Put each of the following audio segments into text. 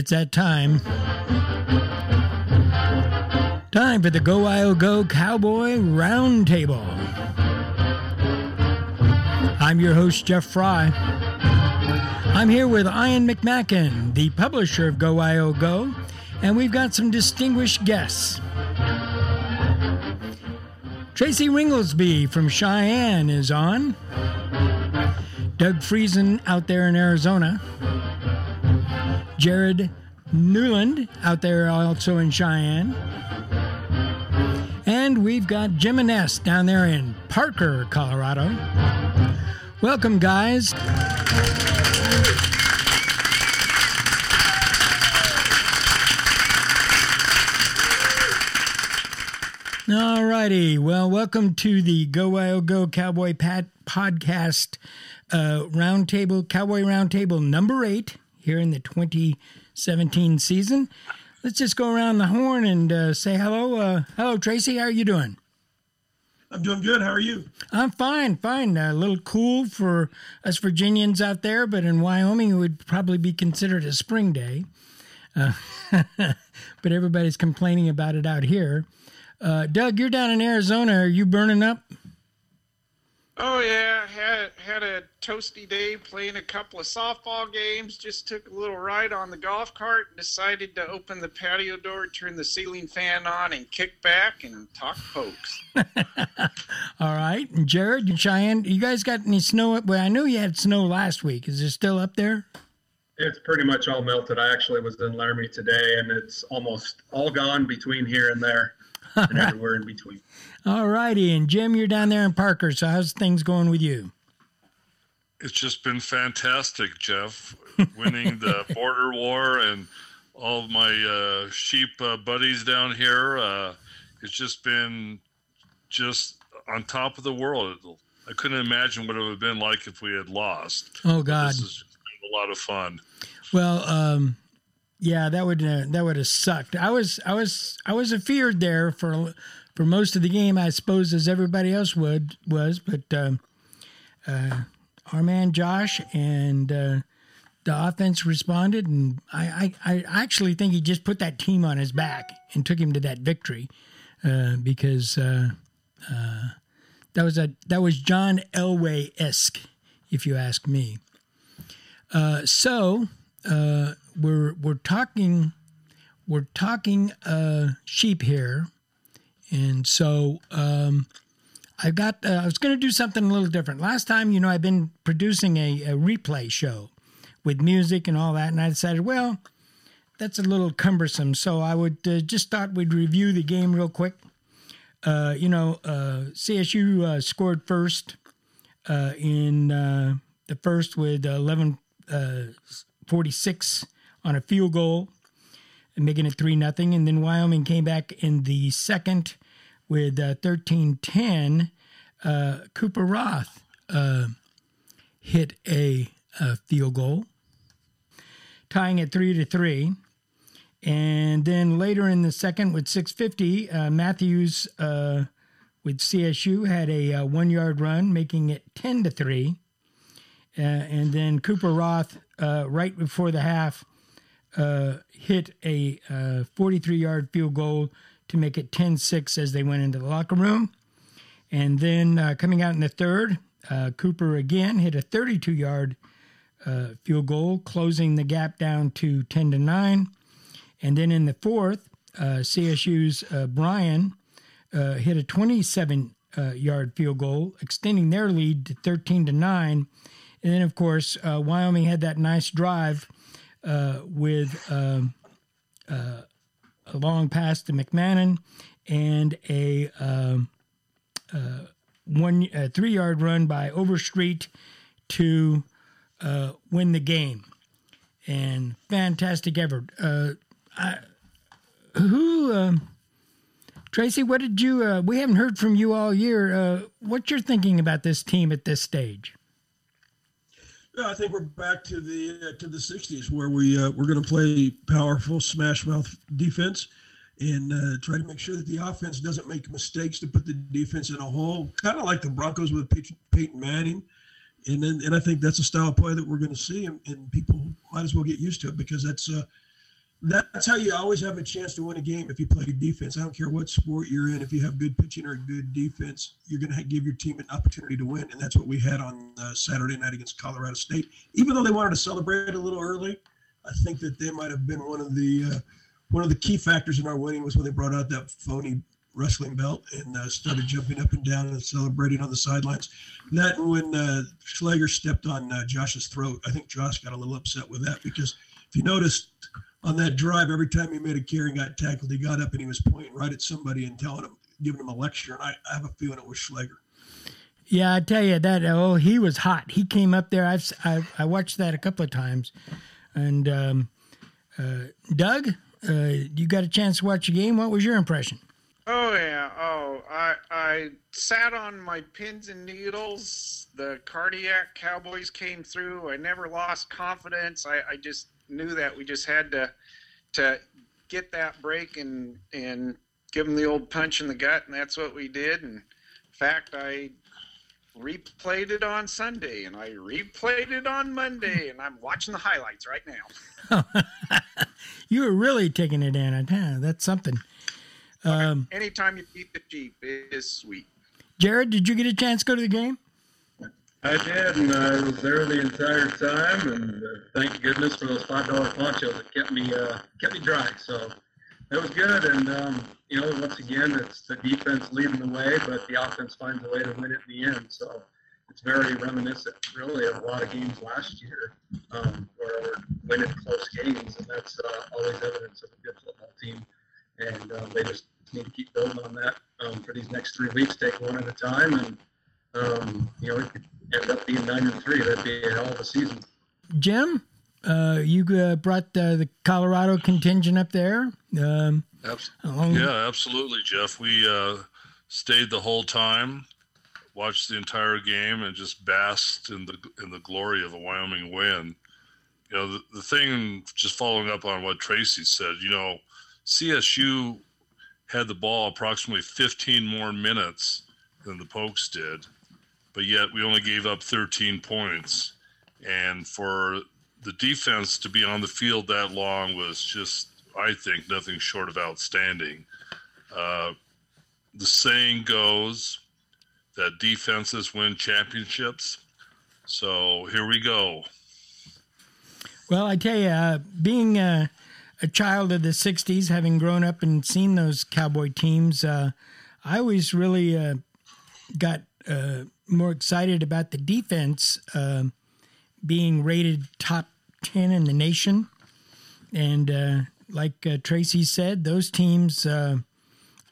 It's that time. Time for the GoWyoGo Cowboy Roundtable. I'm your host, Jeff Fry. I'm here with Ian McMackin, the publisher of GoWyoGo, and we've got some distinguished guests. Tracy Ringolsby from Cheyenne is on. Doug Freisen out there in Arizona. Jared Newland out there also in Cheyenne. And we've got Jim Anest down there in Parker, Colorado. Welcome, guys. All righty. Well, welcome to the GoWyoGo Cowboy Pat podcast uh, roundtable, Cowboy Roundtable number eight here in the 2017 season. Let's just go around the horn and uh, say hello. Uh, hello, Tracy. How are you doing? I'm doing good. How are you? I'm fine, fine. A little cool for us Virginians out there, but in Wyoming it would probably be considered a spring day. Uh, but everybody's complaining about it out here. Uh, Doug, you're down in Arizona. Are you burning up? Oh yeah, had had a toasty day playing a couple of softball games. Just took a little ride on the golf cart. and Decided to open the patio door, turn the ceiling fan on, and kick back and talk pokes. All right, and Jared, Cheyenne, you guys got any snow? Up well, I know you had snow last week. Is it still up there? It's pretty much all melted. I actually was in Laramie today, and it's almost all gone between here and there and everywhere in between. All righty. And Jim, you're down there in Parker. So how's things going with you? It's just been fantastic, Jeff. Winning the border war and all of my uh, sheep uh, buddies down here. Uh, it's just been just on top of the world. I couldn't imagine what it would have been like if we had lost. Oh God, this is a lot of fun. Well, um, yeah, that would uh, that would have sucked. I was I was I was afeared there for for most of the game, I suppose, as everybody else would was. But uh, uh, our man Josh and uh, the offense responded, and I, I, I actually think he just put that team on his back and took him to that victory uh, because uh, uh, that was a that was John Elway esque, if you ask me. so we're we're talking we're talking sheep here and so um, I got, uh, I was going to do something a little different. Last time, you know, I've been producing a, a, replay show with music and all that. And I decided, well, that's a little cumbersome. So I would uh, just thought we'd review the game real quick. Uh, you know, uh, CSU uh, scored first uh, in the first with 11 46 on a field goal making it 3 nothing. And then Wyoming came back in the second with uh, 13-10. Uh, Cooper Rothe uh, hit a, a, field goal, tying it 3 to 3. And then later in the second with 650, uh, Matthews uh, with CSU had a uh, one yard run, making it 10 to 3. and then Cooper Rothe, right before the half, uh, hit a 43 uh, yard field goal to make it 10 6 as they went into the locker room. And then uh, coming out in the third, uh, Cooper again hit a 32 yard uh, field goal, closing the gap down to 10 to 9. And then in the fourth, CSU's Brian hit a 27 yard field goal, extending their lead to 13 to 9. And then, of course, Wyoming had that nice drive uh, with um, uh, a long pass to McMahon and a um, uh, one three yard run by Overstreet to uh, win the game. And fantastic effort. Uh, I, who, um, Tracy, what did you, we haven't heard from you all year. what you're thinking about this team at this stage? Yeah, I think we're back to the uh, to the '60s where we uh, we're going to play powerful smash mouth defense and uh, try to make sure that the offense doesn't make mistakes to put the defense in a hole, kind of like the Broncos with Peyton Manning. And then and I think that's a style of play that we're going to see, and, and, people might as well get used to it because that's uh, that's how you always have a chance to win a game if you play defense. I don't care what sport you're in. If you have good pitching or good defense, you're going to give your team an opportunity to win, and that's what we had on uh, Saturday night against Colorado State. Even though they wanted to celebrate a little early, I think that they might have been one of the uh, one of the key factors in our winning was when they brought out that phony wrestling belt and uh, started jumping up and down and celebrating on the sidelines. That when uh, Schlegel stepped on uh, Josh's throat, I think Josh got a little upset with that because if you noticed on that drive, every time he made a carry and got tackled, he got up and he was pointing right at somebody and telling him, giving him a lecture. And I, I have a feeling it was Schlegel. Yeah, I tell you that. Oh, he was hot. He came up there. I've I, I watched that a couple of times, and um, uh, Doug, uh, you got a chance to watch the game. What was your impression? Oh yeah. Oh, I I sat on my pins and needles. The cardiac Cowboys came through. I never lost confidence. I, I just knew that we just had to to get that break and and give them the old punch in the gut, and that's what we did. And in fact, I replayed it on Sunday, and I replayed it on Monday, and I'm watching the highlights right now. you were really taking it in. Yeah, that's something. Um, Anytime you beat the Jeep, it is sweet. Jared, did you get a chance to go to the game? I did, and I was there the entire time. And uh, thank goodness for those five dollar ponchos that kept me uh, kept me dry. So that was good. And um, you know, once again, it's the defense leading the way, but the offense finds a way to win it in the end. So it's very reminiscent, really, of a lot of games last year um, where we're winning close games, and that's uh, always evidence of a good football team. And um, they just need to keep building on that um, for these next three weeks. Take one at a time, and um, you know, it could end up being nine and three. That'd be a hell of a season. Jim, uh, you uh, brought uh, the Colorado contingent up there. Um, along- yeah, absolutely, Jeff. We uh, stayed the whole time, watched the entire game, and just basked in the in the glory of a Wyoming win. You know, the, the thing, just following up on what Tracy said, you know, CSU had the ball approximately 15 more minutes than the Pokes did but yet we only gave up 13 points. And for the defense to be on the field that long was just, I think, nothing short of outstanding. Uh, the saying goes that defenses win championships. So here we go. Well, I tell you, uh, being a, child of the 60s, having grown up and seen those Cowboy teams, uh, I always really uh, got uh, more excited about the defense uh, being rated top 10 in the nation. And uh, like uh, Tracy said, those teams uh,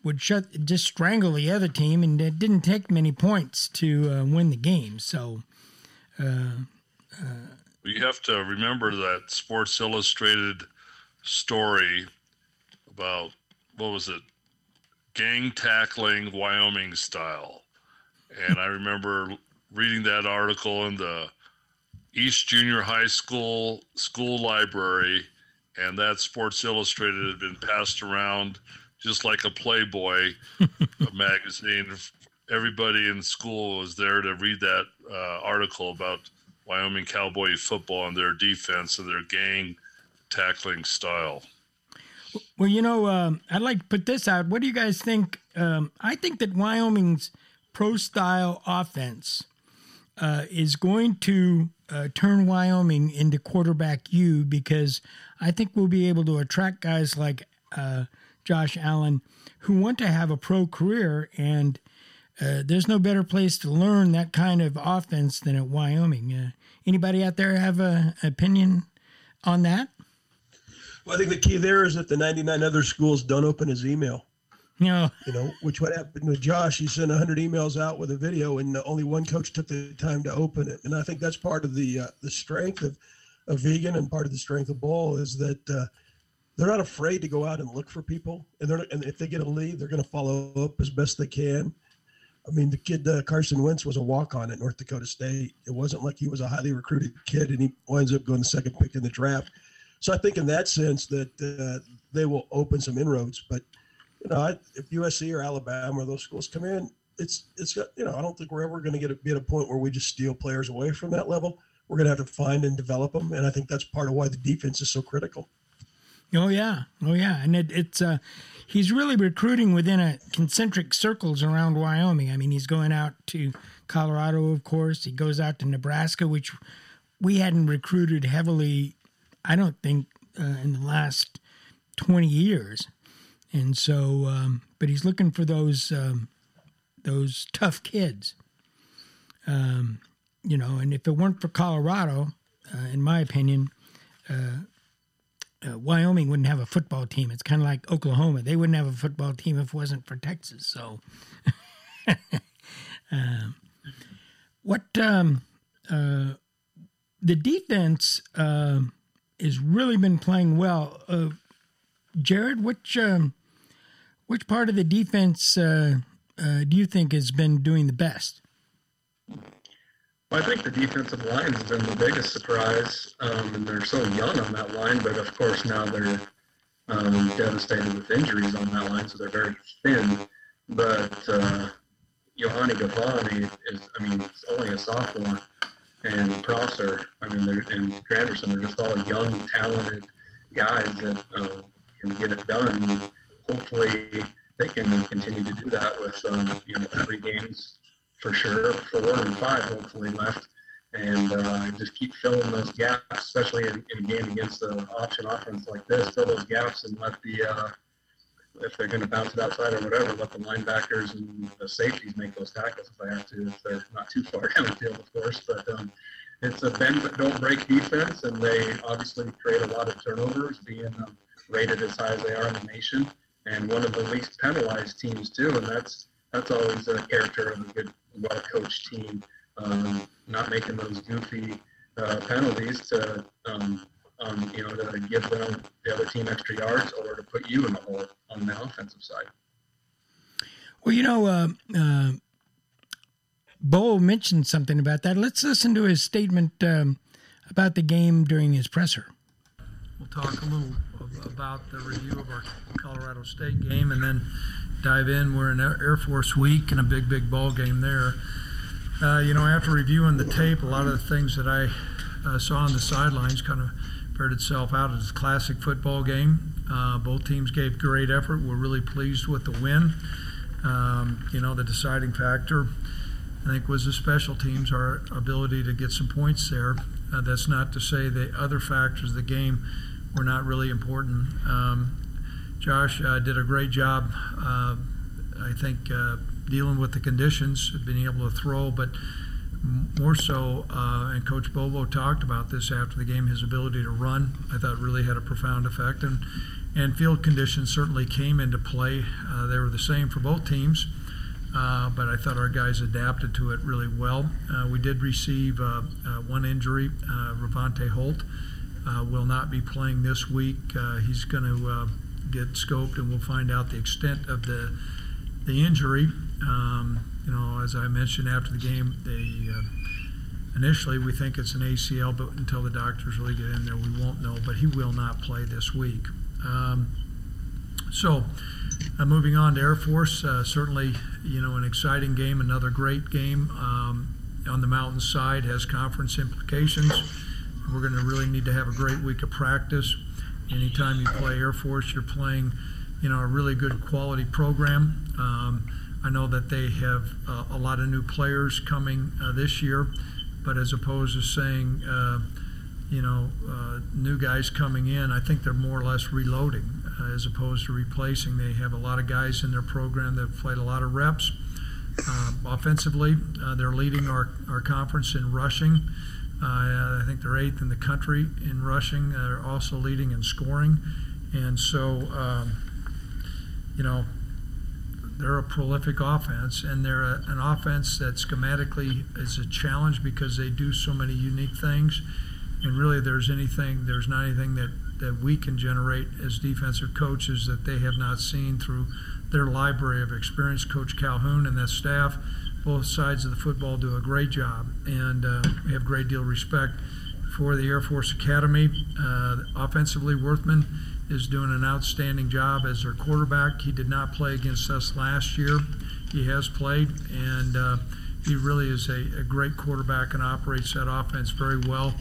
would shut just strangle the other team, and it didn't take many points to uh, win the game. So. you have to remember that Sports Illustrated story about what was it? Gang tackling Wyoming style and I remember reading that article in the East Junior High School school library, and that Sports Illustrated had been passed around just like a Playboy magazine. Everybody in school was there to read that uh, article about Wyoming Cowboy football and their defense and their gang tackling style. Well, you know, um, I'd like to put this out. What do you guys think? Um, I think that Wyoming's pro style offense uh, is going to uh, turn Wyoming into quarterback U because I think we'll be able to attract guys like uh, Josh Allen who want to have a pro career. And uh, there's no better place to learn that kind of offense than at Wyoming. Uh, anybody out there have an opinion on that? Well, I think the key there is that the 99 other schools don't open his email. Yeah. You know, which what happened with Josh, he sent 100 emails out with a video, and only one coach took the time to open it. And I think that's part of the uh, the strength of, of Vigen and part of the strength of Bohl is that uh, they're not afraid to go out and look for people, and they're and if they get a lead, they're going to follow up as best they can. I mean, the kid uh, Carson Wentz was a walk on at North Dakota State. It wasn't like he was a highly recruited kid, and he winds up going the second pick in the draft. So I think in that sense that uh, they will open some inroads, but you know, I, if USC or Alabama or those schools come in, it's it's got you know, I don't think we're ever going to get be at a point where we just steal players away from that level. We're going to have to find and develop them, and I think that's part of why the defense is so critical. Oh yeah, oh yeah, and it, it's uh, he's really recruiting within a concentric circles around Wyoming. I mean, he's going out to Colorado, of course. He goes out to Nebraska, which we hadn't recruited heavily. I don't think uh, in the last twenty years, and so, um, but he's looking for those um, those tough kids. Um, you know, and if it weren't for Colorado, uh, in my opinion, uh, uh, Wyoming wouldn't have a football team. It's kind of like Oklahoma; they wouldn't have a football team if it wasn't for Texas. So, um, what um, uh, the defense uh, has really been playing well. Uh, Jared, which um, which part of the defense uh, uh, do you think has been doing the best? Well, I think the defensive line has been the biggest surprise, um, and they're so young on that line. But of course, now they're um, devastated with injuries on that line, so they're very thin. But uh, Youhanna Ghaifan is, I mean, it's only a sophomore, and Prosser, I mean, they're, and Granderson are just all young, talented guys that uh, can get it done. Hopefully, they can continue to do that with um, you know three games for sure, four and five hopefully left, and uh, just keep filling those gaps, especially in, in a game against the option offense like this. Fill those gaps and let the uh, if they're going to bounce it outside or whatever, let the linebackers and the safeties make those tackles if they have to, if they're not too far down the field, of course. But um, it's a bend but don't break defense, and they obviously create a lot of turnovers, being um, rated as high as they are in the nation, and one of the least penalized teams too. And that's that's always a character of a good, well-coached team, um, not making those goofy uh, penalties to um, um, you know, to give them the other team extra yards or to put you in the hole on the offensive side. Well, you know, uh, uh, Bo mentioned something about that. Let's listen to his statement um, about the game during his presser. We'll talk a little about the review of our Colorado State game and then dive in. We're in Air Force Week and a big, big ball game there. Uh, you know, after reviewing the tape, a lot of the things that I uh, saw on the sidelines kind of paired itself out as a classic football game. Uh, both teams gave great effort. We're really pleased with the win. Um, you know, the deciding factor, I think, was the special teams, our ability to get some points there. Uh, that's not to say the other factors of the game were not really important. Um, Josh uh, did a great job, uh, I think, uh, dealing with the conditions, being able to throw, but more so, uh, and Coach Bobo talked about this after the game, his ability to run, I thought really had a profound effect. And, and field conditions certainly came into play. Uh, they were the same for both teams, uh, but I thought our guys adapted to it really well. Uh, we did receive uh, one injury. Ravante Holt will not be playing this week. he's going to get scoped, and we'll find out the extent of the, the injury. Um, you know, as I mentioned after the game, they uh, initially we think it's an ACL, but until the doctors really get in there, we won't know. But he will not play this week. Um, so, uh, moving on to Air Force, uh, certainly you know an exciting game, another great game um, on the mountain side has conference implications. We're going to really need to have a great week of practice. Anytime you play Air Force, you're playing, you know, a really good quality program. Um, I know that they have uh, a lot of new players coming uh, this year, but as opposed to saying, uh, you know, uh, new guys coming in, I think they're more or less reloading uh, as opposed to replacing. They have a lot of guys in their program that have played a lot of reps. Um, offensively, uh, they're leading our, our conference in rushing. I think they're eighth in the country in rushing. They're also leading in scoring. And so, um, you know, they're a prolific offense, and they're a, an offense that schematically is a challenge because they do so many unique things. And really, there's anything, there's not anything that, that we can generate as defensive coaches that they have not seen through their library of experience. Coach Calhoun and that staff, both sides of the football, do a great job, and uh, we have great deal of respect for the Air Force Academy. Uh, offensively, Worthman is doing an outstanding job as their quarterback. He did not play against us last year. He has played, and uh, he really is a, a, great quarterback and operates that offense very well.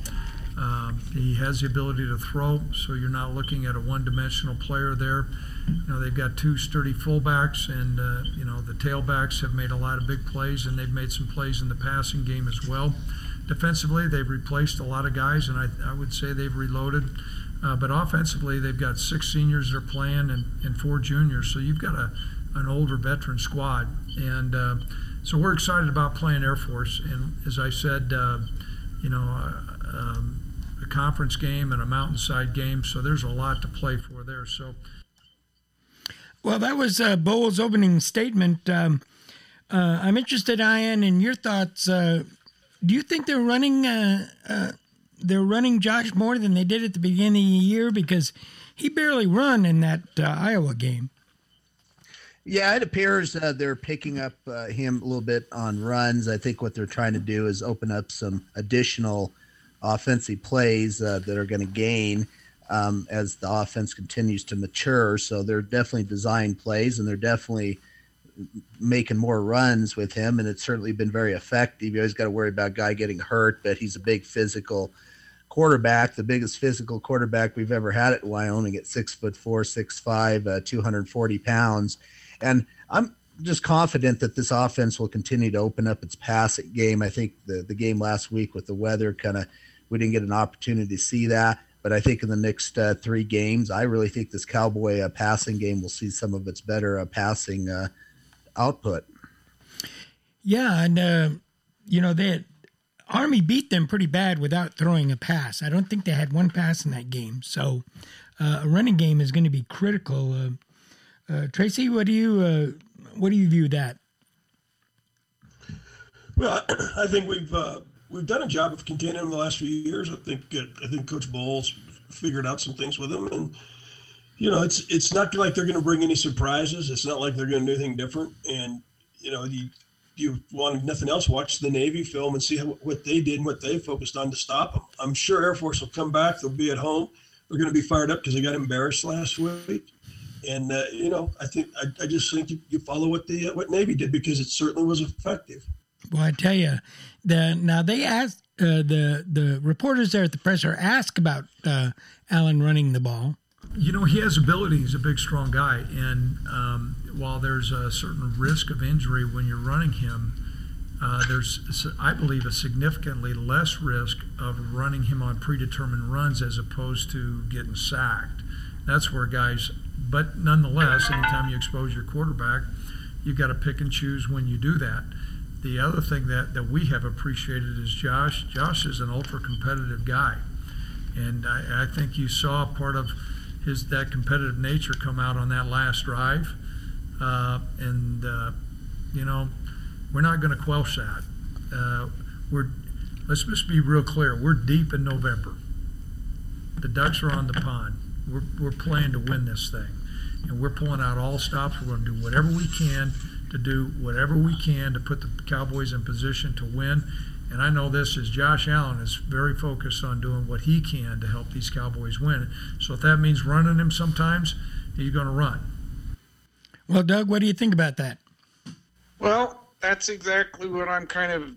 Um, he has the ability to throw, so you're not looking at a one-dimensional player there. You know, they've got two sturdy fullbacks, and uh, you know the tailbacks have made a lot of big plays, and they've made some plays in the passing game as well. Defensively, they've replaced a lot of guys, and I, I would say they've reloaded. Uh, but offensively, they've got six seniors that are playing and, and four juniors, so you've got a an older veteran squad, and uh, so we're excited about playing Air Force. And as I said, uh, you know. Uh, um, a conference game and a mountainside game, so there's a lot to play for there. So, well, that was uh, Bohl's opening statement. Um, uh, I'm interested, Ian, in your thoughts. Uh, do you think they're running uh, uh, they're running Josh more than they did at the beginning of the year because he barely run in that uh, Iowa game? Yeah, it appears uh, they're picking up uh, him a little bit on runs. I think what they're trying to do is open up some additional offensive plays uh, that are going to gain um, as the offense continues to mature. So they're definitely design plays, and they're definitely making more runs with him, and it's certainly been very effective. You always got to worry about guy getting hurt, but he's a big physical quarterback, the biggest physical quarterback we've ever had at Wyoming at six foot four, six five, uh, 240 pounds. And I'm just confident that this offense will continue to open up its passing game. I think the, the game last week with the weather kind of, we didn't get an opportunity to see that. But I think in the next uh, three games, I really think this Cowboy uh, passing game will see some of its better uh, passing uh, output. Yeah, and uh, you know they Army beat them pretty bad without throwing a pass. I don't think they had one pass in that game. So uh, a running game is going to be critical. Uh, uh, Tracy, what do you uh, what do you view that? Well, I think we've uh, we've done a job of containing them the last few years. I think I think Coach Bohl figured out some things with them, and you know, it's it's not like they're going to bring any surprises. It's not like they're going to do anything different. And you know, you you want nothing else, watch the Navy film and see how, what they did and what they focused on to stop them. I'm sure Air Force will come back. They'll be at home. They're going to be fired up because they got embarrassed last week. And uh, you know, I think I, I just think you, you follow what the uh, what Navy did because it certainly was effective. Well, I tell you, the now they asked uh, the the reporters there at the presser asked about uh, Allen running the ball you know, he has ability. He's a big, strong guy. And um, while there's a certain risk of injury when you're running him, uh, there's, I believe, a significantly less risk of running him on predetermined runs as opposed to getting sacked. That's where guys, but nonetheless, anytime you expose your quarterback, you've got to pick and choose when you do that. The other thing that, that we have appreciated is Josh. Josh is an ultra competitive guy. And I, I think you saw part of his that competitive nature come out on that last drive, uh, and uh, you know we're not going to quell that. Uh, we're let's just be real clear. We're deep in November. The ducks are on the pond. We're, we're playing to win this thing, and we're pulling out all stops. We're going to do whatever we can to do whatever we can to put the Cowboys in position to win and I know this is Josh Allen is very focused on doing what he can to help these Cowboys win. So if that means running him sometimes, he's going to run. Well, Doug, what do you think about that? Well, that's exactly what I'm kind of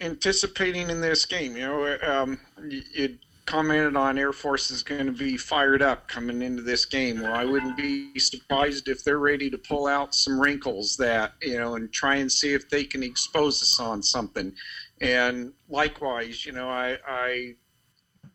anticipating in this game. You know, um, you, you commented on Air Force is going to be fired up coming into this game. Well, I wouldn't be surprised if they're ready to pull out some wrinkles that you know and try and see if they can expose us on something. And likewise, you know, I, I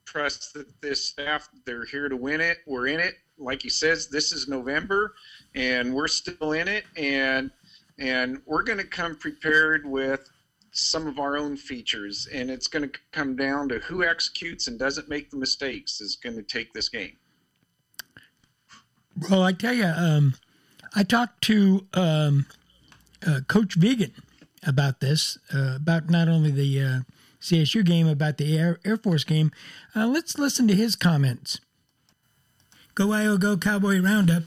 trust that this staff, they're here to win it. We're in it. Like he says, this is November and we're still in it. And, and we're going to come prepared with some of our own features. And it's going to come down to who executes and doesn't make the mistakes is going to take this game. Well, I tell you, um, I talked to um, uh, Coach Vigen about this, uh, about not only the uh, CSU game, about the Air, Air Force game. Uh, let's listen to his comments. GoWyoGo Cowboy Roundup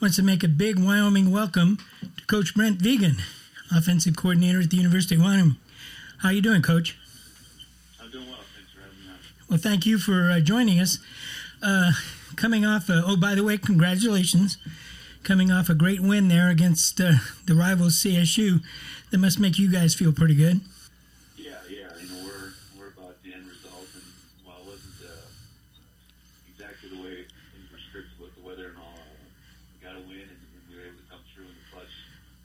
wants to make a big Wyoming welcome to Coach Brent Vigen, offensive coordinator at the University of Wyoming. How you doing, Coach? I'm doing well. Thanks for having me on. Well, thank you for uh, joining us. Uh, coming off, uh, oh, by the way, congratulations. Coming off a great win there against the rivals CSU that must make you guys feel pretty good. Yeah, yeah. You know, we're we're about the end result, and while it wasn't the exactly the way things were scripted with the weather and all. Uh, we got a win, and, and we were able to come through in the clutch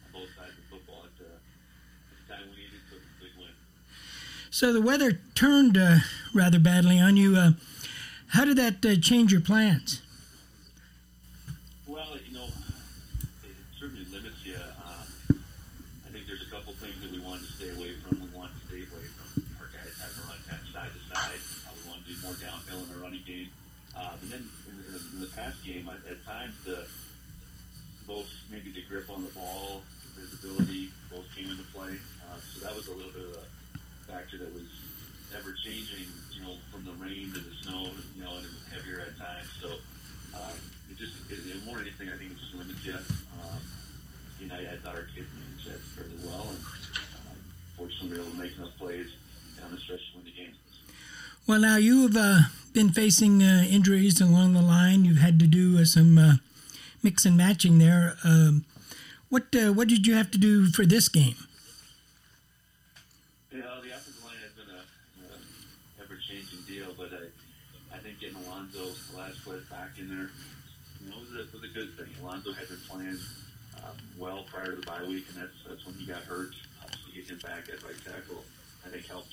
on both sides of football at the, at the time we needed. So it's a big win. So the weather turned uh, rather badly on you. Uh, how did that uh, change your plans? Well, you know, it certainly limits you. Um, I think there's a couple things that we wanted to stay away from. We wanted to stay away from our guys having to run kind of side to side. Uh, we wanted to do more downhill in our running game. Um, and then in, in the past game, at, at times the both maybe the grip on the ball, the visibility, both came into play. Uh, so that was a little bit of a factor that was ever changing. You know, from the rain to the snow. You know, and it was heavier at times. So. Um, it just, it, it, more than anything, I think it just limits you. Um, you know, I, I thought our kids managed that fairly well, and um, fortunately, we were able to make enough plays down the stretch to win the game. Well, now you've uh, been facing uh, injuries along the line. You've had to do uh, some uh, mix and matching there. Um, what uh, what did you have to do for this game? Yeah, the offensive line has been a, a ever-changing deal, but I, I think getting Alonzo Velasquez back in there, you know, was a, was a good thing. Alonzo had been playing um, well prior to the bye week, and that's that's when he got hurt. Uh, so get him back at right tackle, I think helped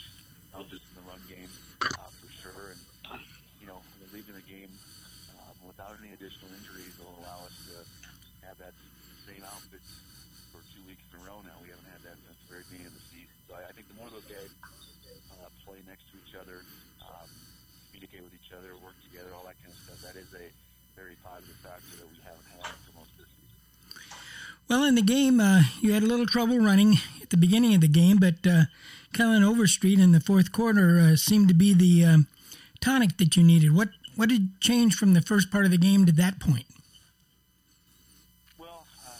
helped us in the run game uh, for sure. And you know, leaving the game um, without any additional injuries will allow us to have that same outfit for two weeks in a row now. We haven't had that since the very beginning of the season. So I, I think the more those guys uh, play next to each other, um, communicate with each other, work together, all that that is a very positive factor that we haven't had for most of this season. Well, in the game, uh, you had a little trouble running at the beginning of the game, but uh, Kellen Overstreet in the fourth quarter uh, seemed to be the um, tonic that you needed. What what did change from the first part of the game to that point? Well, uh,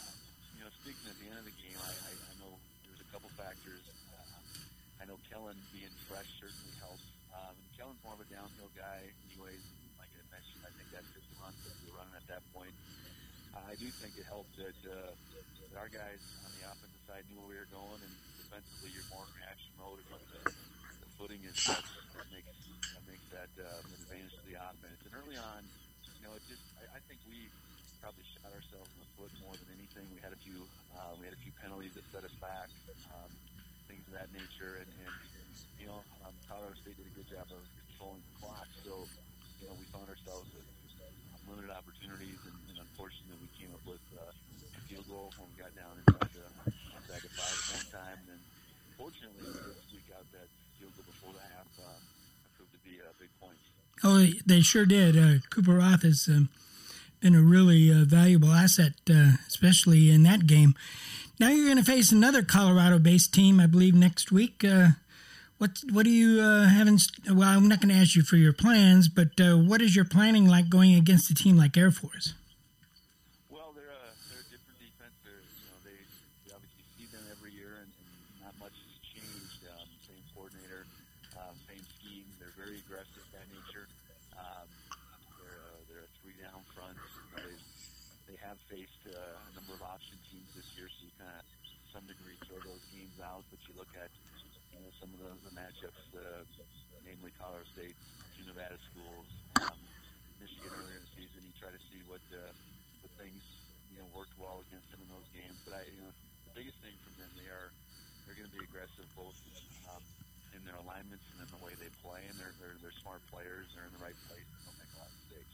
you know, speaking at the end of the game, I, I, I know there's a couple factors. Uh, I know Kellen being fresh certainly helps. Um, and Kellen's more of a downhill guy, anyways. Like I mentioned, I think that's just the run that we were running at that point. Uh, I do think it helped that, uh, that our guys on the offensive side knew where we were going, and defensively, you're more in reaction mode. And the, the footing is such that makes that makes that uh, an advantage to the offense. And early on, you know, it just I, I think we probably shot ourselves in the foot more than anything. We had a few uh, we had a few penalties that set us back, um, things of that nature, and, and you know, um, Colorado State did a good job of controlling the clock. So, you know, we found ourselves with um, limited opportunities, and, and unfortunately, we came up with a field goal when we got down inside the inside the five at one time. And fortunately, we got that before the half. Uh, proved to be big. Oh, they sure did. Uh, Cooper Rothe has um, been a really uh, valuable asset, uh, especially in that game. Now you're going to face another Colorado-based team, I believe, next week. Uh, what what do you uh, have in? Well, I'm not going to ask you for your plans, but uh, what is your planning like going against a team like Air Force? Well, they're a, they're a different defense. They're, you know, they, they obviously see them every year, and, and not much has changed. Um, same coordinator, um, same scheme. They're very aggressive by nature. Um, they're a, they're a three down front. You know, they they have faced uh, a number of option teams this year, so you kind of to some degree throw those games out. But you look at you know some of the, the matchups, uh, namely Colorado State, two Nevada schools, um, Michigan earlier in the season. You try to see what uh, what things you know worked well against them in those games. But I, you know, the biggest thing from them, they are they're going to be aggressive both um, in their alignments and in the way they play, and they're they're, they're smart players. They're in the right place. and They'll make a lot of mistakes.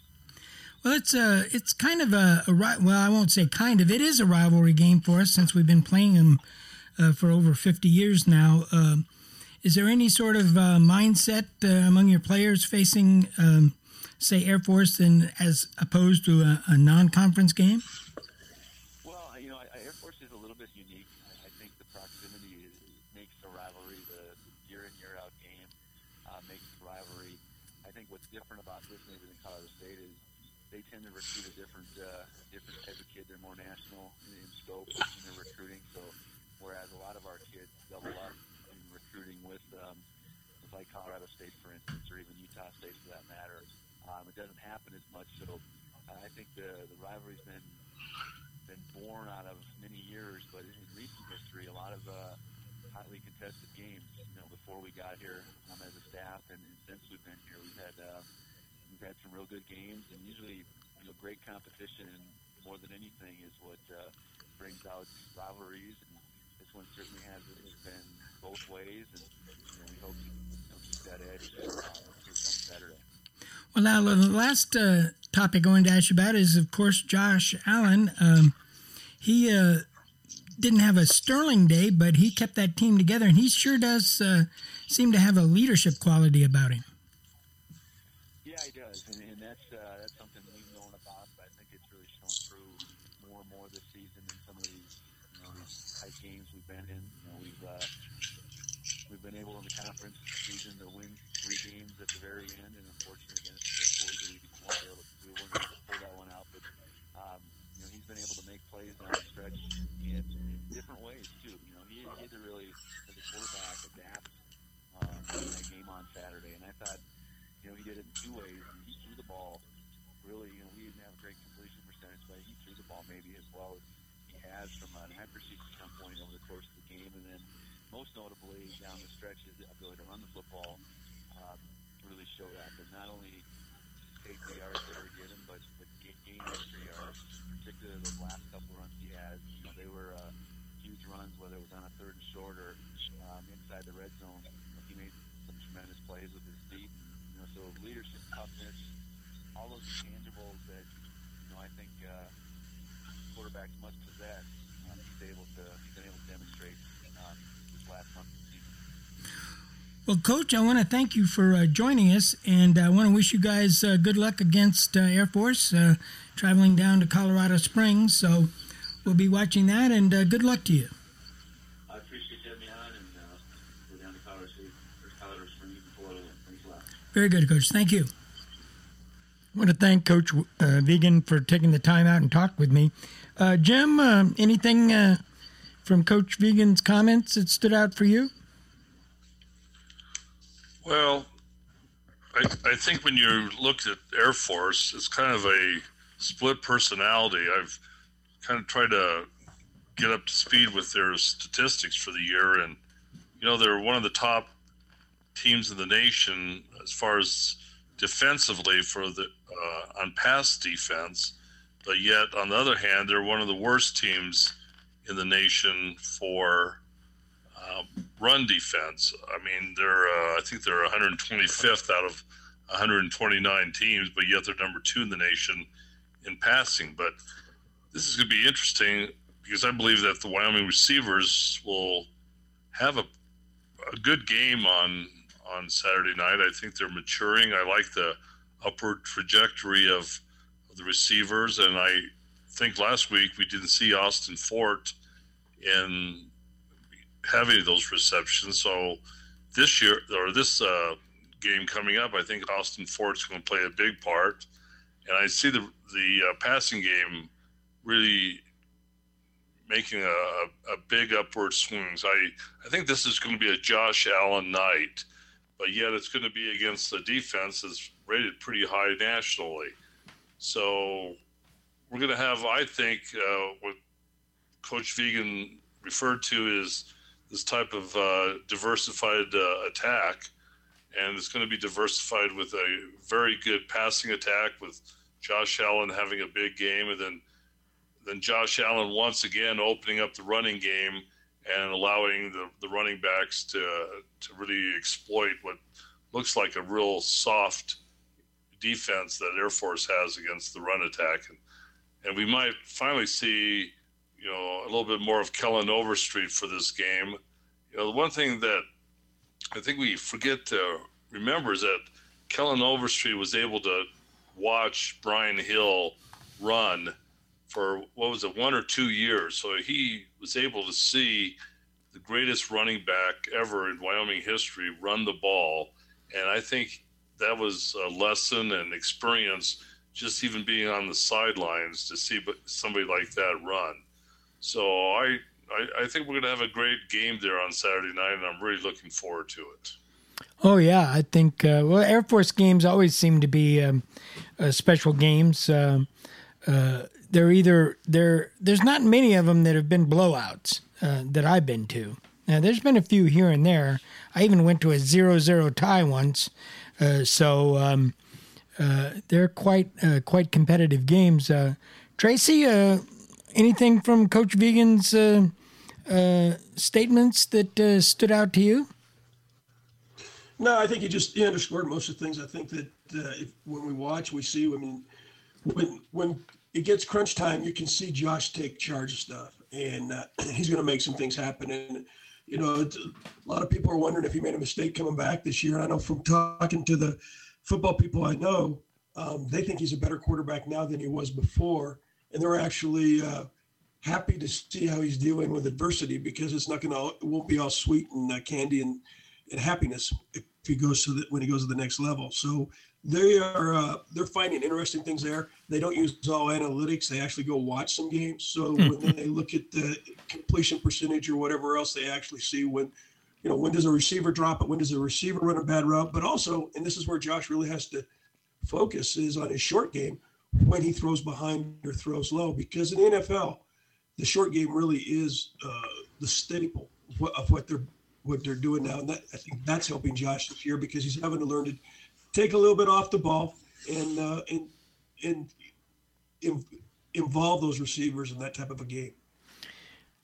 Well, it's a it's kind of a, a well, I won't say kind of. It is a rivalry game for us since we've been playing them uh, for over 50 years now. Um, is there any sort of uh, mindset uh, among your players facing, um, say, Air Force, and as opposed to a, a non-conference game? Well, you know, Air Force is a little bit unique. I, think the proximity is, makes the rivalry, the year in year out game, uh, makes the rivalry. I think what's different about this maybe than Colorado State is they tend to recruit a different, uh, different type of kid. They're more national in, in scope in their recruiting. So, whereas a lot of our kids double up recruiting with, um, like Colorado State, for instance, or even Utah State for that matter, um, it doesn't happen as much. So, uh, I think the the rivalry's been been born out of many years, but in recent history, a lot of uh, highly contested games. You know, before we got here um, as a staff, and, and since we've been here, we've had uh, we've had some real good games, and usually, you know, great competition and more than anything is what uh, brings out rivalries. And this one certainly has, has been both ways, and we hope to keep that edge Saturday. Well, now the last uh, topic I wanted to ask you about is, of course, Josh Allen. Um, he uh, didn't have a sterling day, but he kept that team together, and he sure does uh, seem to have a leadership quality about him. Yeah, he does, and, and that's uh, that's something we've known about, but I think it's really shown through more and more this season in some of these you know these tight games we've been in. You know, we've uh, we've been able in the conference season to win three games at the very end, and unfortunately against against Boise, we weren't able to, we weren't able to pull that one out. But um, you know, he's been able to make plays down the stretch in, in different ways too. You know, he, he had to really, as a quarterback, adapt um, in that game on Saturday, and I thought you know, he did it in two ways. He threw the ball really, you know, he didn't have a great completion percentage, but he threw the ball maybe as well as he has from an accuracy standpoint over the course of the game. And then most notably down the stretch, his ability to run the football um, really showed up. And not only take the yards that were given, but, but gain extra yards, particularly those last couple runs he had. You know, they were uh, huge runs, whether it was on a third and short or um, inside the red zone. Toughness, all those intangibles that you know I think uh, quarterbacks must possess. Um, he's able to he's been able to demonstrate um, this last month of the season. Well, Coach, I want to thank you for uh, joining us, and I want to wish you guys uh, good luck against uh, Air Force uh, traveling down to Colorado Springs. So we'll be watching that, and uh, good luck to you. I appreciate you having me on, and uh, go down to Colorado Colorado Springs and Florida. Thanks a lot. Very good, Coach. Thank you. I want to thank Coach uh, Vigen for taking the time out and talk with me. Uh, Jim, uh, anything uh, from Coach Vigen's comments that stood out for you? Well, I, I think when you look at Air Force, it's kind of a split personality. I've kind of tried to get up to speed with their statistics for the year, and you know they're one of the top teams in the nation as far as defensively for the uh, on pass defense, but yet on the other hand, they're one of the worst teams in the nation for uh, run defense. I mean, they're uh, I think they're 125th out of 129 teams, but yet they're number two in the nation in passing. But this is going to be interesting because I believe that the Wyoming receivers will have a, a good game on on Saturday night. I think they're maturing. I like the upward trajectory of, the receivers, and I think last week we didn't see Austin Fort in having those receptions. So this year or this uh, game coming up, I think Austin Fort's going to play a big part, and I see the the uh, passing game really making a, a, big upward swings. I I think this is going to be a Josh Allen night, but yet it's going to be against the defense that's rated pretty high nationally. So we're going to have, I think, uh, what Coach Vigen referred to is this type of uh, diversified uh, attack, and it's going to be diversified with a very good passing attack with Josh Allen having a big game, and then then Josh Allen once again opening up the running game and allowing the, the running backs to to really exploit what looks like a real soft defense that Air Force has against the run attack, and and we might finally see you know a little bit more of Kellen Overstreet for this game. You know, the one thing that I think we forget to remember is that Kellen Overstreet was able to watch Brian Hill run for what was it, one or two years. So he was able to see the greatest running back ever in Wyoming history run the ball. And I think that was a lesson and experience just even being on the sidelines to see somebody like that run. So I, I, I think we're going to have a great game there on Saturday night, and I'm really looking forward to it. Oh yeah, I think uh, well, Air Force games always seem to be um, uh, special games. Uh, uh they're either there. There's not many of them that have been blowouts uh, that I've been to. Now, there's been a few here and there. I even went to a zero-zero tie once. Uh, so um, uh, they're quite uh, quite competitive games. Tracy, anything from Coach Vigen's statements that stood out to you? No, I think he just he underscored most of the things. I think that if, when we watch, we see. I mean, when when it gets crunch time, you can see Josh take charge of stuff, and uh, he's going to make some things happen. And you know, a lot of people are wondering if he made a mistake coming back this year. And I know from talking to the football people I know, um, they think he's a better quarterback now than he was before, and they're actually uh, happy to see how he's dealing with adversity because it's not going to it won't be all sweet and uh, candy and and happiness if he goes to the, when he goes to the next level. So they are uh, they're finding interesting things there. They don't use all analytics. They actually go watch some games. So when they look at the completion percentage or whatever else, they actually see when you know when does a receiver drop it, when does a receiver run a bad route. But also, and this is where Josh really has to focus is on his short game when he throws behind or throws low because in the NFL, the short game really is uh, the staple of what, of what they're what they're doing now. And that, I think that's helping Josh this year because he's having to learn to take a little bit off the ball and uh, and and in, involve those receivers in that type of a game.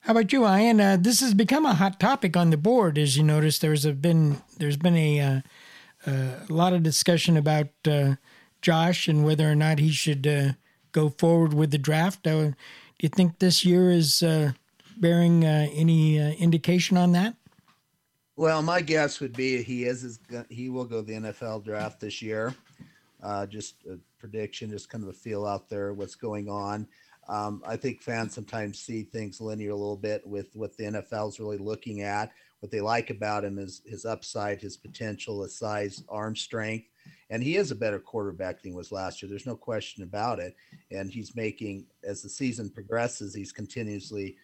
How about you, Ian? Uh, this has become a hot topic on the board, as you notice. There's a been there's been a uh, a lot of discussion about uh, Josh and whether or not he should uh, go forward with the draft. Uh, do you think this year is bearing any indication on that? Well, my guess would be he is, he will go the NFL draft this year. Uh, just a prediction, just kind of a feel out there, what's going on. Um, I think fans sometimes see things linear a little bit with what the NFL is really looking at. What they like about him is his upside, his potential, his size, arm strength, and he is a better quarterback than he was last year. There's no question about it. And he's making, as the season progresses, he's continuously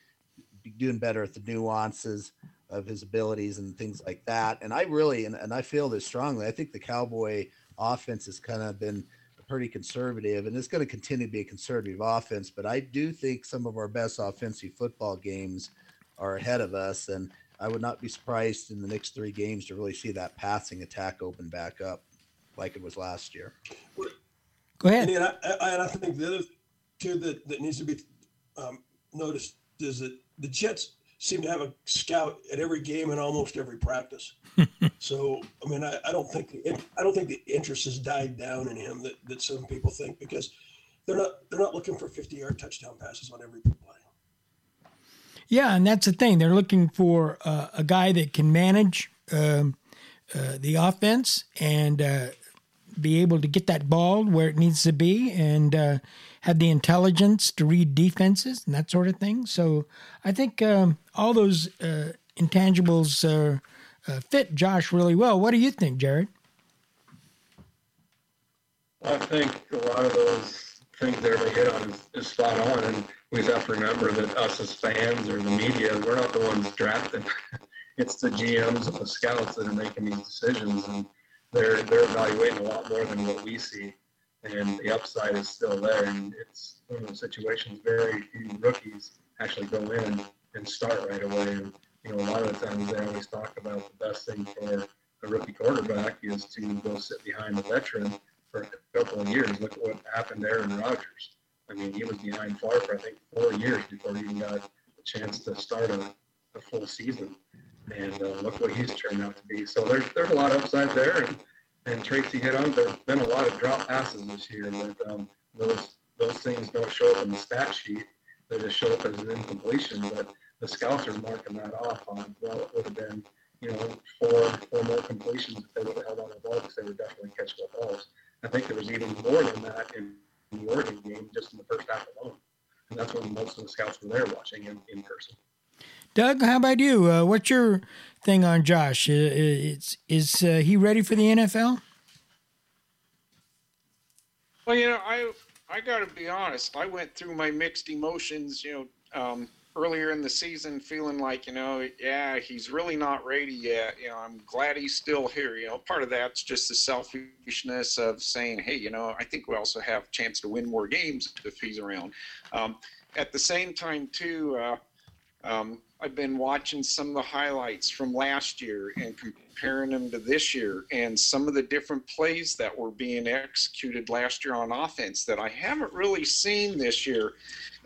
doing better at the nuances of his abilities and things like that. And I really, and, and I feel this strongly. I think the Cowboy offense has kind of been pretty conservative and it's going to continue to be a conservative offense. But I do think some of our best offensive football games are ahead of us. And I would not be surprised in the next three games to really see that passing attack open back up like it was last year. Go ahead. And, I, and I think the other two that, that needs to be um, noticed is that the Jets seem to have a scout at every game and almost every practice. so, I mean, I, I don't think the, I don't think the interest has died down in him that, that some people think because they're not they're not looking for 50 yard touchdown passes on every play. Yeah, and that's the thing. They're looking for uh, a guy that can manage um, uh, the offense and uh, be able to get that ball where it needs to be and have the intelligence to read defenses and that sort of thing. So I think um, all those uh, intangibles uh, uh, fit Josh really well. What do you think, Jared? I think a lot of those things that everybody hit on is, is spot on, and we just have to remember that us as fans or the media, we're not the ones drafting. it's the GMs and the scouts that are making these decisions, and they're they're evaluating a lot more than what we see and the upside is still there. And it's one of those situations very few rookies actually go in and start right away. And you know, a lot of the times they always talk about the best thing for a rookie quarterback is to go sit behind a veteran for a couple of years. Look at what happened to Aaron Rodgers. I mean, he was behind Favre for I think four years before he even got a chance to start a, a full season. And uh, look what he's turned out to be. So there's there's a lot of upside there. And and Tracy hit on, there's been a lot of drop passes this year, but um, those those things don't show up in the stat sheet. They just show up as an incompletion. But the scouts are marking that off on well, it would have been you know four four more completions if they would have held on the ball because they were definitely catching the balls. I think there was even more than that in the Oregon game just in the first half alone, and that's when most of the scouts were there watching in, in person. Doug, how about you? Uh, what's your thing on Josh? Is is uh, he ready for the NFL? Well, you know, I I got to be honest. I went through my mixed emotions. You know, um, earlier in the season, feeling like you know, yeah, he's really not ready yet. You know, I'm glad he's still here. You know, part of that's just the selfishness of saying, hey, you know, I think we also have a chance to win more games if he's around. Um, at the same time, too. Uh, um, I've been watching some of the highlights from last year and comparing them to this year, and some of the different plays that were being executed last year on offense that I haven't really seen this year.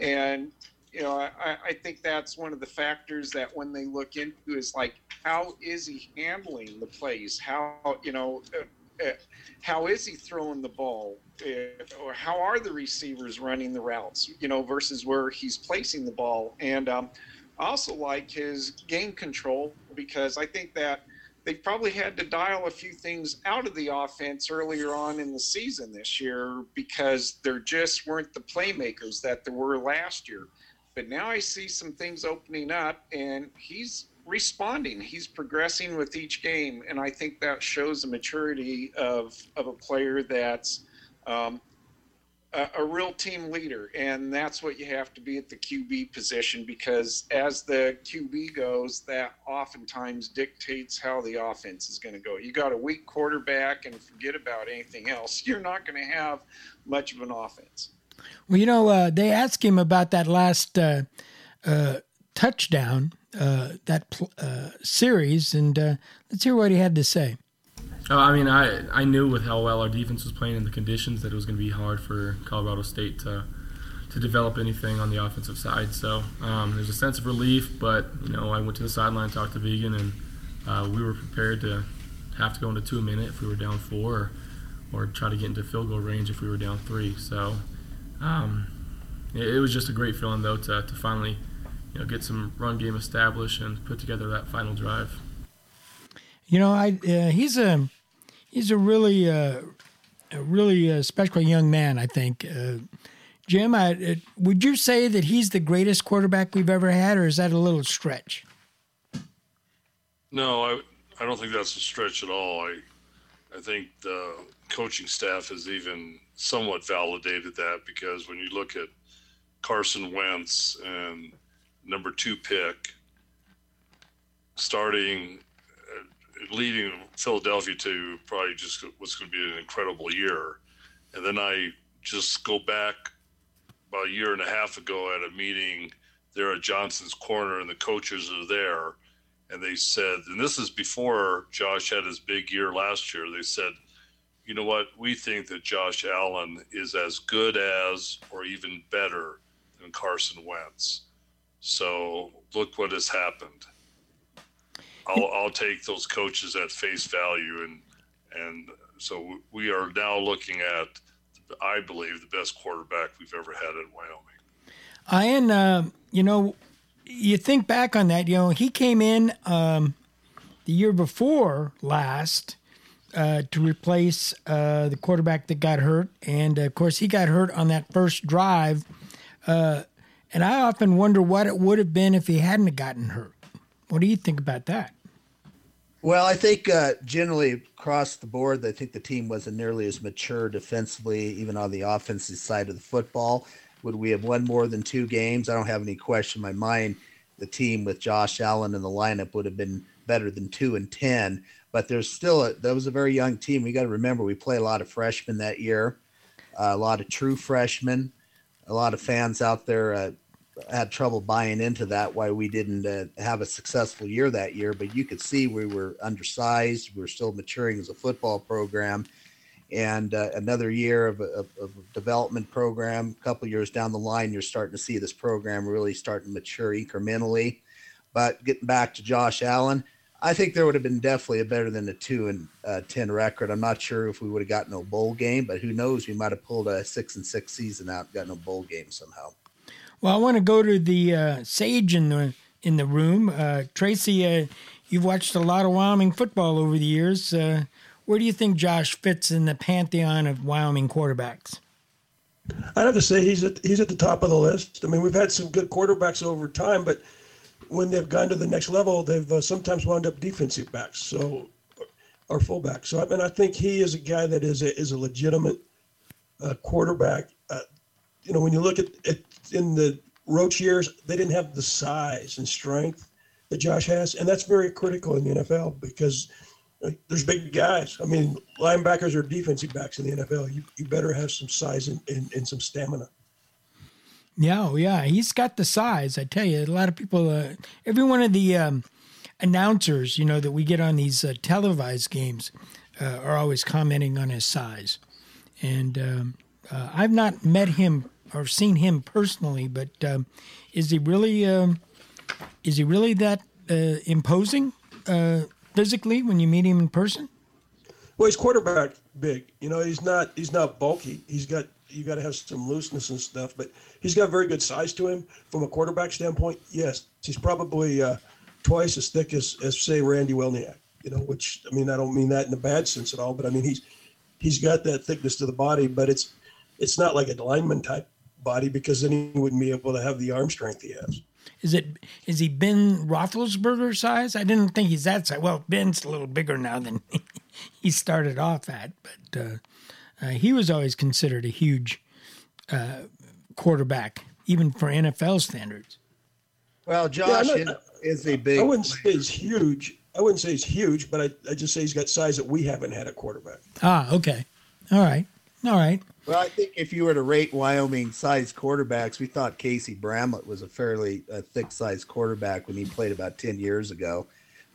And you know, I, I think that's one of the factors that when they look into is like, how is he handling the plays? How you know, uh, uh, how is he throwing the ball? Uh, or how are the receivers running the routes? You know, versus where he's placing the ball. And um, I also like his game control because I think that they probably had to dial a few things out of the offense earlier on in the season this year because there just weren't the playmakers that there were last year. But now I see some things opening up, and he's responding. He's progressing with each game, and I think that shows the maturity of of a player that's um, a, a, real team leader, and that's what you have to be at the QB position because as the QB goes, that oftentimes dictates how the offense is going to go. You got a weak quarterback, and forget about anything else. You're not going to have much of an offense. Well, you know, uh, they asked him about that last uh, uh, touchdown, uh, that pl- uh, series, and uh, let's hear what he had to say. Oh, I mean, I I knew with how well our defense was playing in the conditions that it was going to be hard for Colorado State to to develop anything on the offensive side. So um, there's a sense of relief, but you know, I went to the sideline, talked to Vigen, and we were prepared to have to go into two minute if we were down four, or, or try to get into field goal range if we were down three. So um, it, it, was just a great feeling though to, to finally you know get some run game established and put together that final drive. You know, I uh, he's a he's a really uh, a really uh, special young man. I think. Uh, Jim, I, uh, would you say that he's the greatest quarterback we've ever had, or is that a little stretch? No, I I don't think that's a stretch at all. I I think the coaching staff has even somewhat validated that because when you look at Carson Wentz and number two pick starting leading Philadelphia to probably just what's going to be an incredible year. And then I just go back about a year and a half ago at a meeting there at Johnson's Corner, and the coaches are there. And they said, and this is before Josh had his big year last year, they said, you know what? We think that Josh Allen is as good as or even better than Carson Wentz. So look what has happened. I'll, I'll take those coaches at face value, and and so we are now looking at, I believe, the best quarterback we've ever had in Wyoming. Ian, uh, you know, you think back on that. You know, he came in um, the year before last uh, to replace uh, the quarterback that got hurt. And of course, he got hurt on that first drive. Uh, and I often wonder what it would have been if he hadn't gotten hurt. What do you think about that? Well, I think uh, generally across the board, I think the team wasn't nearly as mature defensively, even on the offensive side of the football. Would we have won more than two games? I don't have any question in my mind. The team with Josh Allen in the lineup would have been better than two and ten but there's still a, that was a very young team. We got to remember we play a lot of freshmen that year, uh, a lot of true freshmen. A lot of fans out there uh, had trouble buying into that. Why we didn't uh, have a successful year that year, but you could see we were undersized. We were still maturing as a football program, and uh, another year of a, of development program. A couple years down the line, you're starting to see this program really starting to mature incrementally. But getting back to Josh Allen, I think there would have been definitely a better than a two and uh, ten record. I'm not sure if we would have gotten a bowl game, but who knows? We might have pulled a six and six season out, and gotten a bowl game somehow. Well, I want to go to the uh, sage in the in the room, uh, Tracy. Uh, you've watched a lot of Wyoming football over the years. Uh, where do you think Josh fits in the pantheon of Wyoming quarterbacks? I'd have to say he's at he's at the top of the list. I mean, we've had some good quarterbacks over time, but when they've gone to the next level, they've uh, sometimes wound up defensive backs, so or fullbacks. So I mean, I think he is a guy that is a is a legitimate uh, quarterback. Uh, you know, when you look at it in the Roach years, they didn't have the size and strength that Josh has, and that's very critical in the NFL because there's big guys. I mean, linebackers are defensive backs in the NFL. You, you better have some size and, and, and some stamina. Yeah, oh, yeah, he's got the size. I tell you, a lot of people, uh, every one of the um, announcers, you know, that we get on these uh, televised games, uh, are always commenting on his size. And um, uh, I've not met him or seen him personally, but um, is he really, um, is he really that uh, imposing uh, physically when you meet him in person? Well, he's quarterback big. You know, he's not he's not bulky. He's got you got to have some looseness and stuff, but he's got very good size to him from a quarterback standpoint. Yes, he's probably uh, twice as thick as, as say Randy Welniak. You know, which I mean, I don't mean that in a bad sense at all, but I mean he's he's got that thickness to the body, but it's it's not like a lineman type body because then he wouldn't be able to have the arm strength he has. Is it is he Ben Roethlisberger size? I didn't think he's that size. Well, Ben's a little bigger now than he started off at, but uh, uh, he was always considered a huge uh, quarterback, even for NFL standards. Well, Josh Yeah, is, not- is a big. I wouldn't say he's huge. I wouldn't say he's huge, but I, I just say he's got size that we haven't had a quarterback. Ah, okay, all right, all right. Well, I think if you were to rate Wyoming sized quarterbacks, we thought Casey Bramlett was a fairly uh, thick sized quarterback when he played about 10 years ago,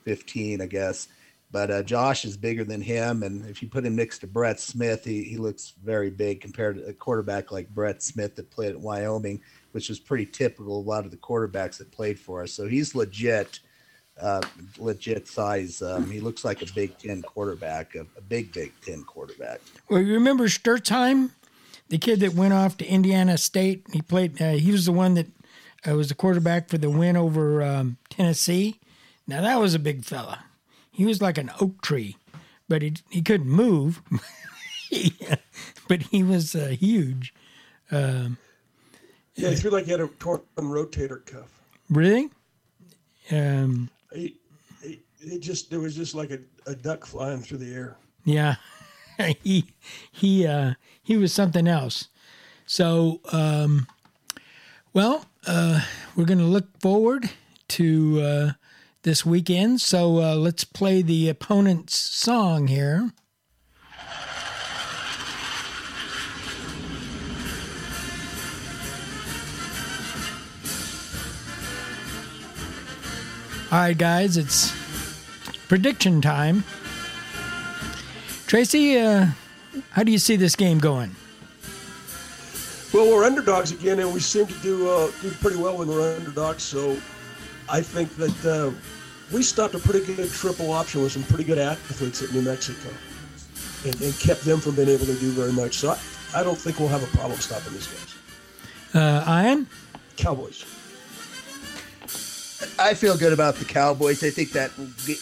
15, I guess. But uh, Josh is bigger than him. And if you put him next to Brett Smith, he, he looks very big compared to a quarterback like Brett Smith that played at Wyoming, which was pretty typical of a lot of the quarterbacks that played for us. So he's legit, uh, legit size. Um, he looks like a Big Ten quarterback, a, a big Big Ten quarterback. Well, you remember Sturtzheim, the kid that went off to Indiana State? He played. Uh, he was the one that uh, was the quarterback for the win over um, Tennessee. Now that was a big fella. He was like an oak tree, but he he couldn't move. but he was uh, huge. Um, Yeah, he threw like he had a torn rotator cuff. really? Um, He, he, it just there was just like a, a duck flying through the air. Yeah, he he uh, he was something else. So, um, well, uh, we're going to look forward to uh, this weekend. So uh, let's play the opponent's song here. All right, guys, it's prediction time. Tracy, uh, how do you see this game going? Well, we're underdogs again, and we seem to do uh, do pretty well when we're underdogs. So, I think that uh, we stopped a pretty good triple option with some pretty good athletes at New Mexico, and, and kept them from being able to do very much. So, I, I don't think we'll have a problem stopping these guys. Uh, Ian? Cowboys. I feel good about the Cowboys. I think that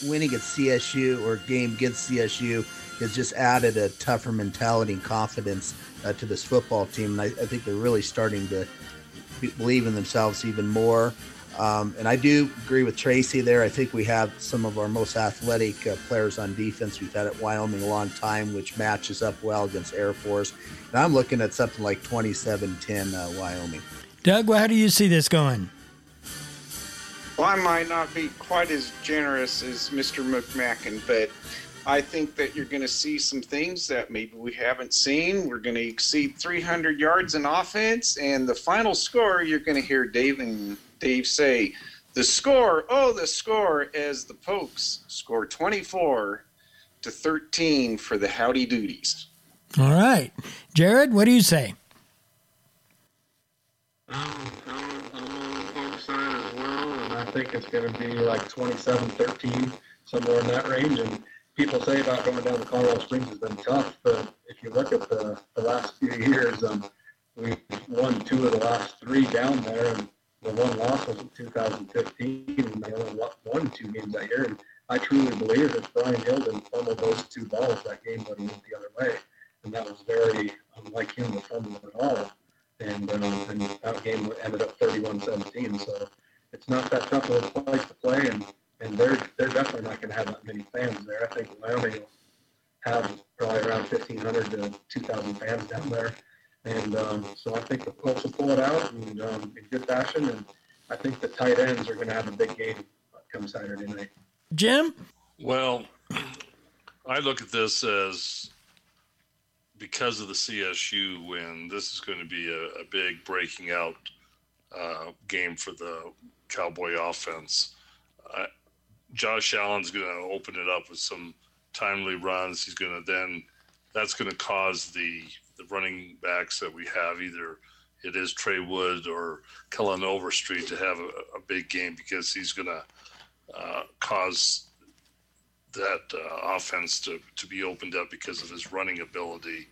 winning at CSU or game against CSU has just added a tougher mentality and confidence uh, to this football team. And I, I think they're really starting to be- believe in themselves even more. Um, and I do agree with Tracy there. I think we have some of our most athletic uh, players on defense we've had at Wyoming a long time, which matches up well against Air Force. And I'm looking at something like 27 10 uh, Wyoming. Doug, well, how do you see this going? Well, I might not be quite as generous as Mr. McMackin, but I think that you're going to see some things that maybe we haven't seen. We're going to exceed 300 yards in offense, and the final score, you're going to hear Dave and Dave say, "The score, oh, the score!" As the Pokes score 24 to 13 for the Howdy Duties. All right. Jared, what do you say? I'm, I'm, I'm on the side as well, and I think it's going to be like 27-13, somewhere in that range. And people say about going down to Colorado Springs has been tough, but if you look at the, the last few years, um, we won two of the last three down there, and the one loss was in 2015, and they only won two games that year. And I truly believe if Brian Hill didn't fumble those two balls, that game would have went the other way. And that was very unlike him to fumble at all and um, and that game ended up 31-17. So it's not that tough of a place to play, and and they're they're definitely not going to have that many fans there. I think Wyoming will have probably around 1,500 to 2,000 fans down there, and um, so I think the Colts will pull it out and, um, in good fashion, and I think the tight ends are going to have a big game come Saturday night. Jim? Well, I look at this as because of the CSU win, this is going to be a, a big breaking out uh, game for the Cowboy offense. Uh, Josh Allen's going to open it up with some timely runs. He's going to then that's going to cause the the running backs that we have either it is Trey Wood or Kellen Overstreet to have a, a big game because he's going to uh, cause that uh, offense to, to be opened up because of his running ability.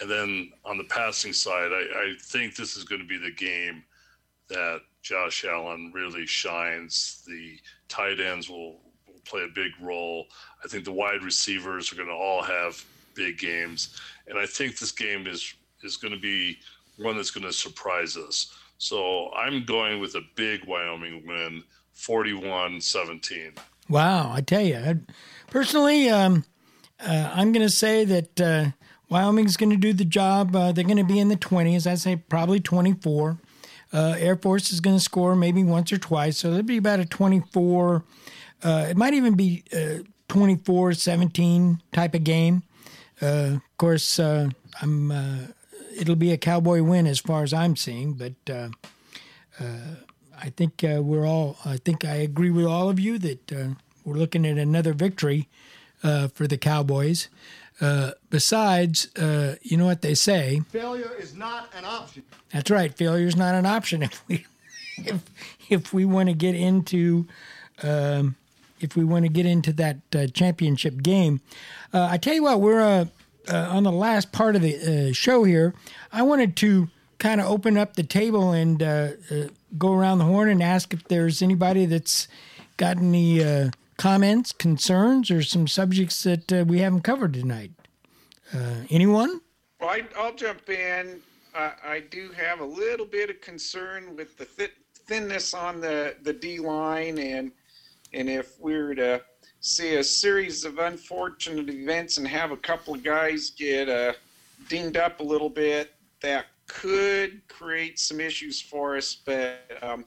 And then on the passing side, I, I think this is going to be the game that Josh Allen really shines. The tight ends will, will play a big role. I think the wide receivers are going to all have big games, and I think this game is is going to be one that's going to surprise us. So I'm going with a big Wyoming win, 41-17. Wow, I tell you, personally, um, uh, I'm going to say that uh, Wyoming's going to do the job. Uh, they're going to be in the 20s. I say probably 24. Uh, Air Force is going to score maybe once or twice, so it'll be about a 24. Uh, it might even be uh, 24 17 type of game. of course, I'm. it'll be a Cowboy win as far as I'm seeing, but I think uh, we're all. I think I agree with all of you that uh, we're looking at another victory uh, for the Cowboys. Uh, besides, uh, you know what they say: failure is not an option. That's right. Failure is not an option if we if if we want to get into um, if we want to get into that uh, championship game. I tell you what, we're on the last part of the show here. I wanted to kind of open up the table and uh, uh, go around the horn and ask if there's anybody that's got any uh, comments, concerns, or some subjects that uh, we haven't covered tonight. Uh, anyone? Well, I, will jump in. I do have a little bit of concern with the th- thinness on the, the D line, and and if we were to see a series of unfortunate events and have a couple of guys get uh, dinged up a little bit, that could create some issues for us, but um,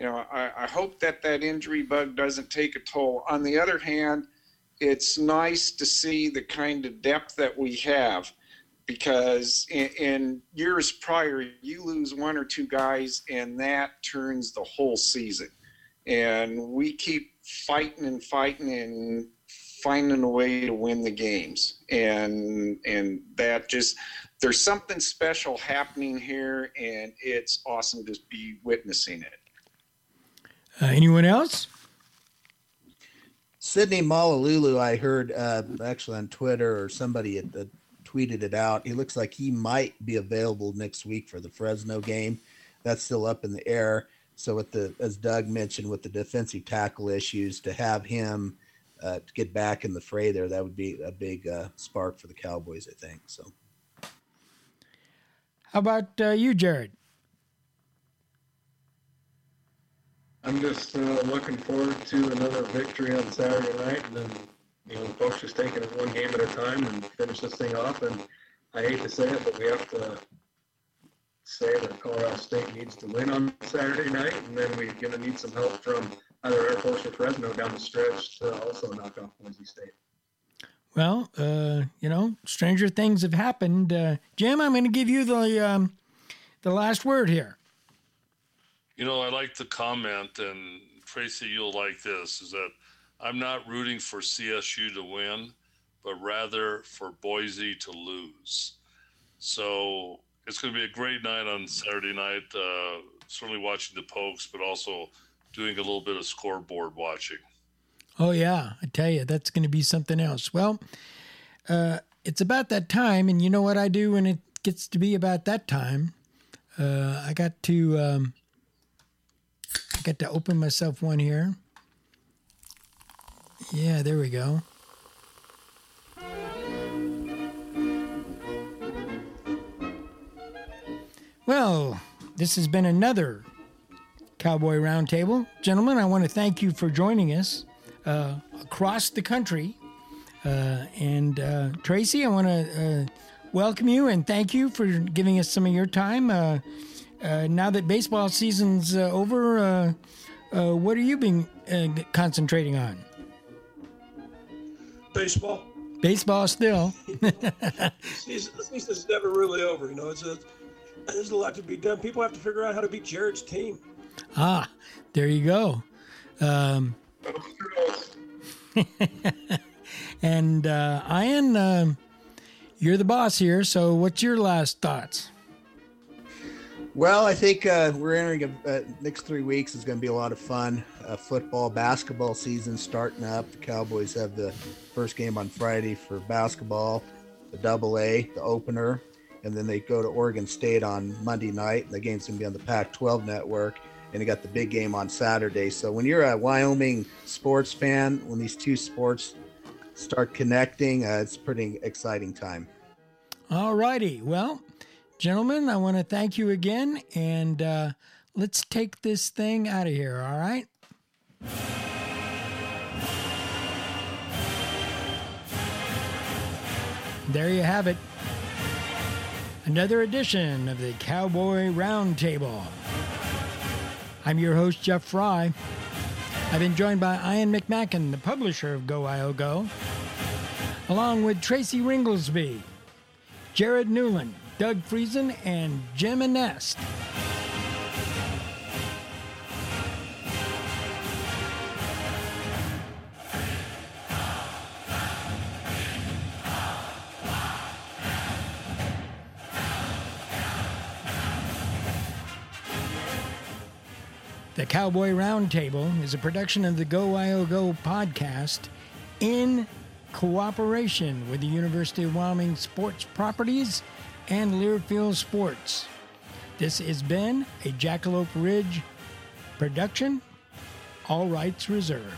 you know, I, I, hope that that injury bug doesn't take a toll. On the other hand, it's nice to see the kind of depth that we have because in, in years prior, you lose one or two guys and that turns the whole season. And we keep fighting and fighting and finding a way to win the games. And and that just there's something special happening here, and it's awesome to be witnessing it. Uh, anyone else? Sidney Malauulu, I heard uh, actually on Twitter or somebody had, uh, tweeted it out. He looks like he might be available next week for the Fresno game. That's still up in the air. So, with the as Doug mentioned, with the defensive tackle issues, to have him uh, to get back in the fray there, that would be a big uh, spark for the Cowboys, I think. So. How about uh, you, Jared? I'm just uh, looking forward to another victory on Saturday night, and then you know, the folks just taking it one game at a time and finish this thing off. And I hate to say it, but we have to say that Colorado State needs to win on Saturday night, and then we're going to need some help from either Air Force or Fresno down the stretch to also knock off Boise State. Well, uh, you know, stranger things have happened. Uh, Jim, I'm going to give you the um, the last word here. You know, I like the comment, and Tracy, you'll like this: is that I'm not rooting for CSU to win, but rather for Boise to lose. So it's going to be a great night on Saturday night. Uh, certainly watching the Pokes, but also doing a little bit of scoreboard watching. Oh, yeah. I tell you, that's going to be something else. Well, uh, it's about that time. And you know what I do when it gets to be about that time? Uh, I got to. Um, I got to open myself one here. Yeah, there we go. Well, this has been another Cowboy Roundtable. Gentlemen, I want to thank you for joining us uh, across the country. Uh, and uh, Tracy, I want to uh, welcome you and thank you for giving us some of your time. Uh, uh, now that baseball season's over, what are you being concentrating on? Baseball. Baseball still. season, season's never really over. You know, it's a There's a lot to be done. People have to figure out how to beat Jared's team. Ah, there you go. Um, and uh, Ian, you're the boss here. So, what's your last thoughts? Well, I think uh, we're entering a uh, next three weeks is going to be a lot of fun. Uh, football, basketball season starting up. The Cowboys have the first game on Friday for basketball, the Double A, the opener, and then they go to Oregon State on Monday night. The game's going to be on the Pac-12 network, and they got the big game on Saturday. So when you're a Wyoming sports fan, when these two sports start connecting, uh, it's a pretty exciting time. All righty. Well, gentlemen, I want to thank you again, and uh, let's take this thing out of here. All right. There you have it. Another edition of the Cowboy Roundtable. I'm your host, Jeff Fry. I've been joined by Ian McMackin, the publisher of GoWyoGo, along with Tracy Ringolsby, Jared Newland, Doug Freisen, and Jim Anest. The Cowboy Roundtable is a production of the GoWyoGo podcast in cooperation with the University of Wyoming Sports Properties and Learfield Sports. This has been a Jackalope Ridge production, all rights reserved.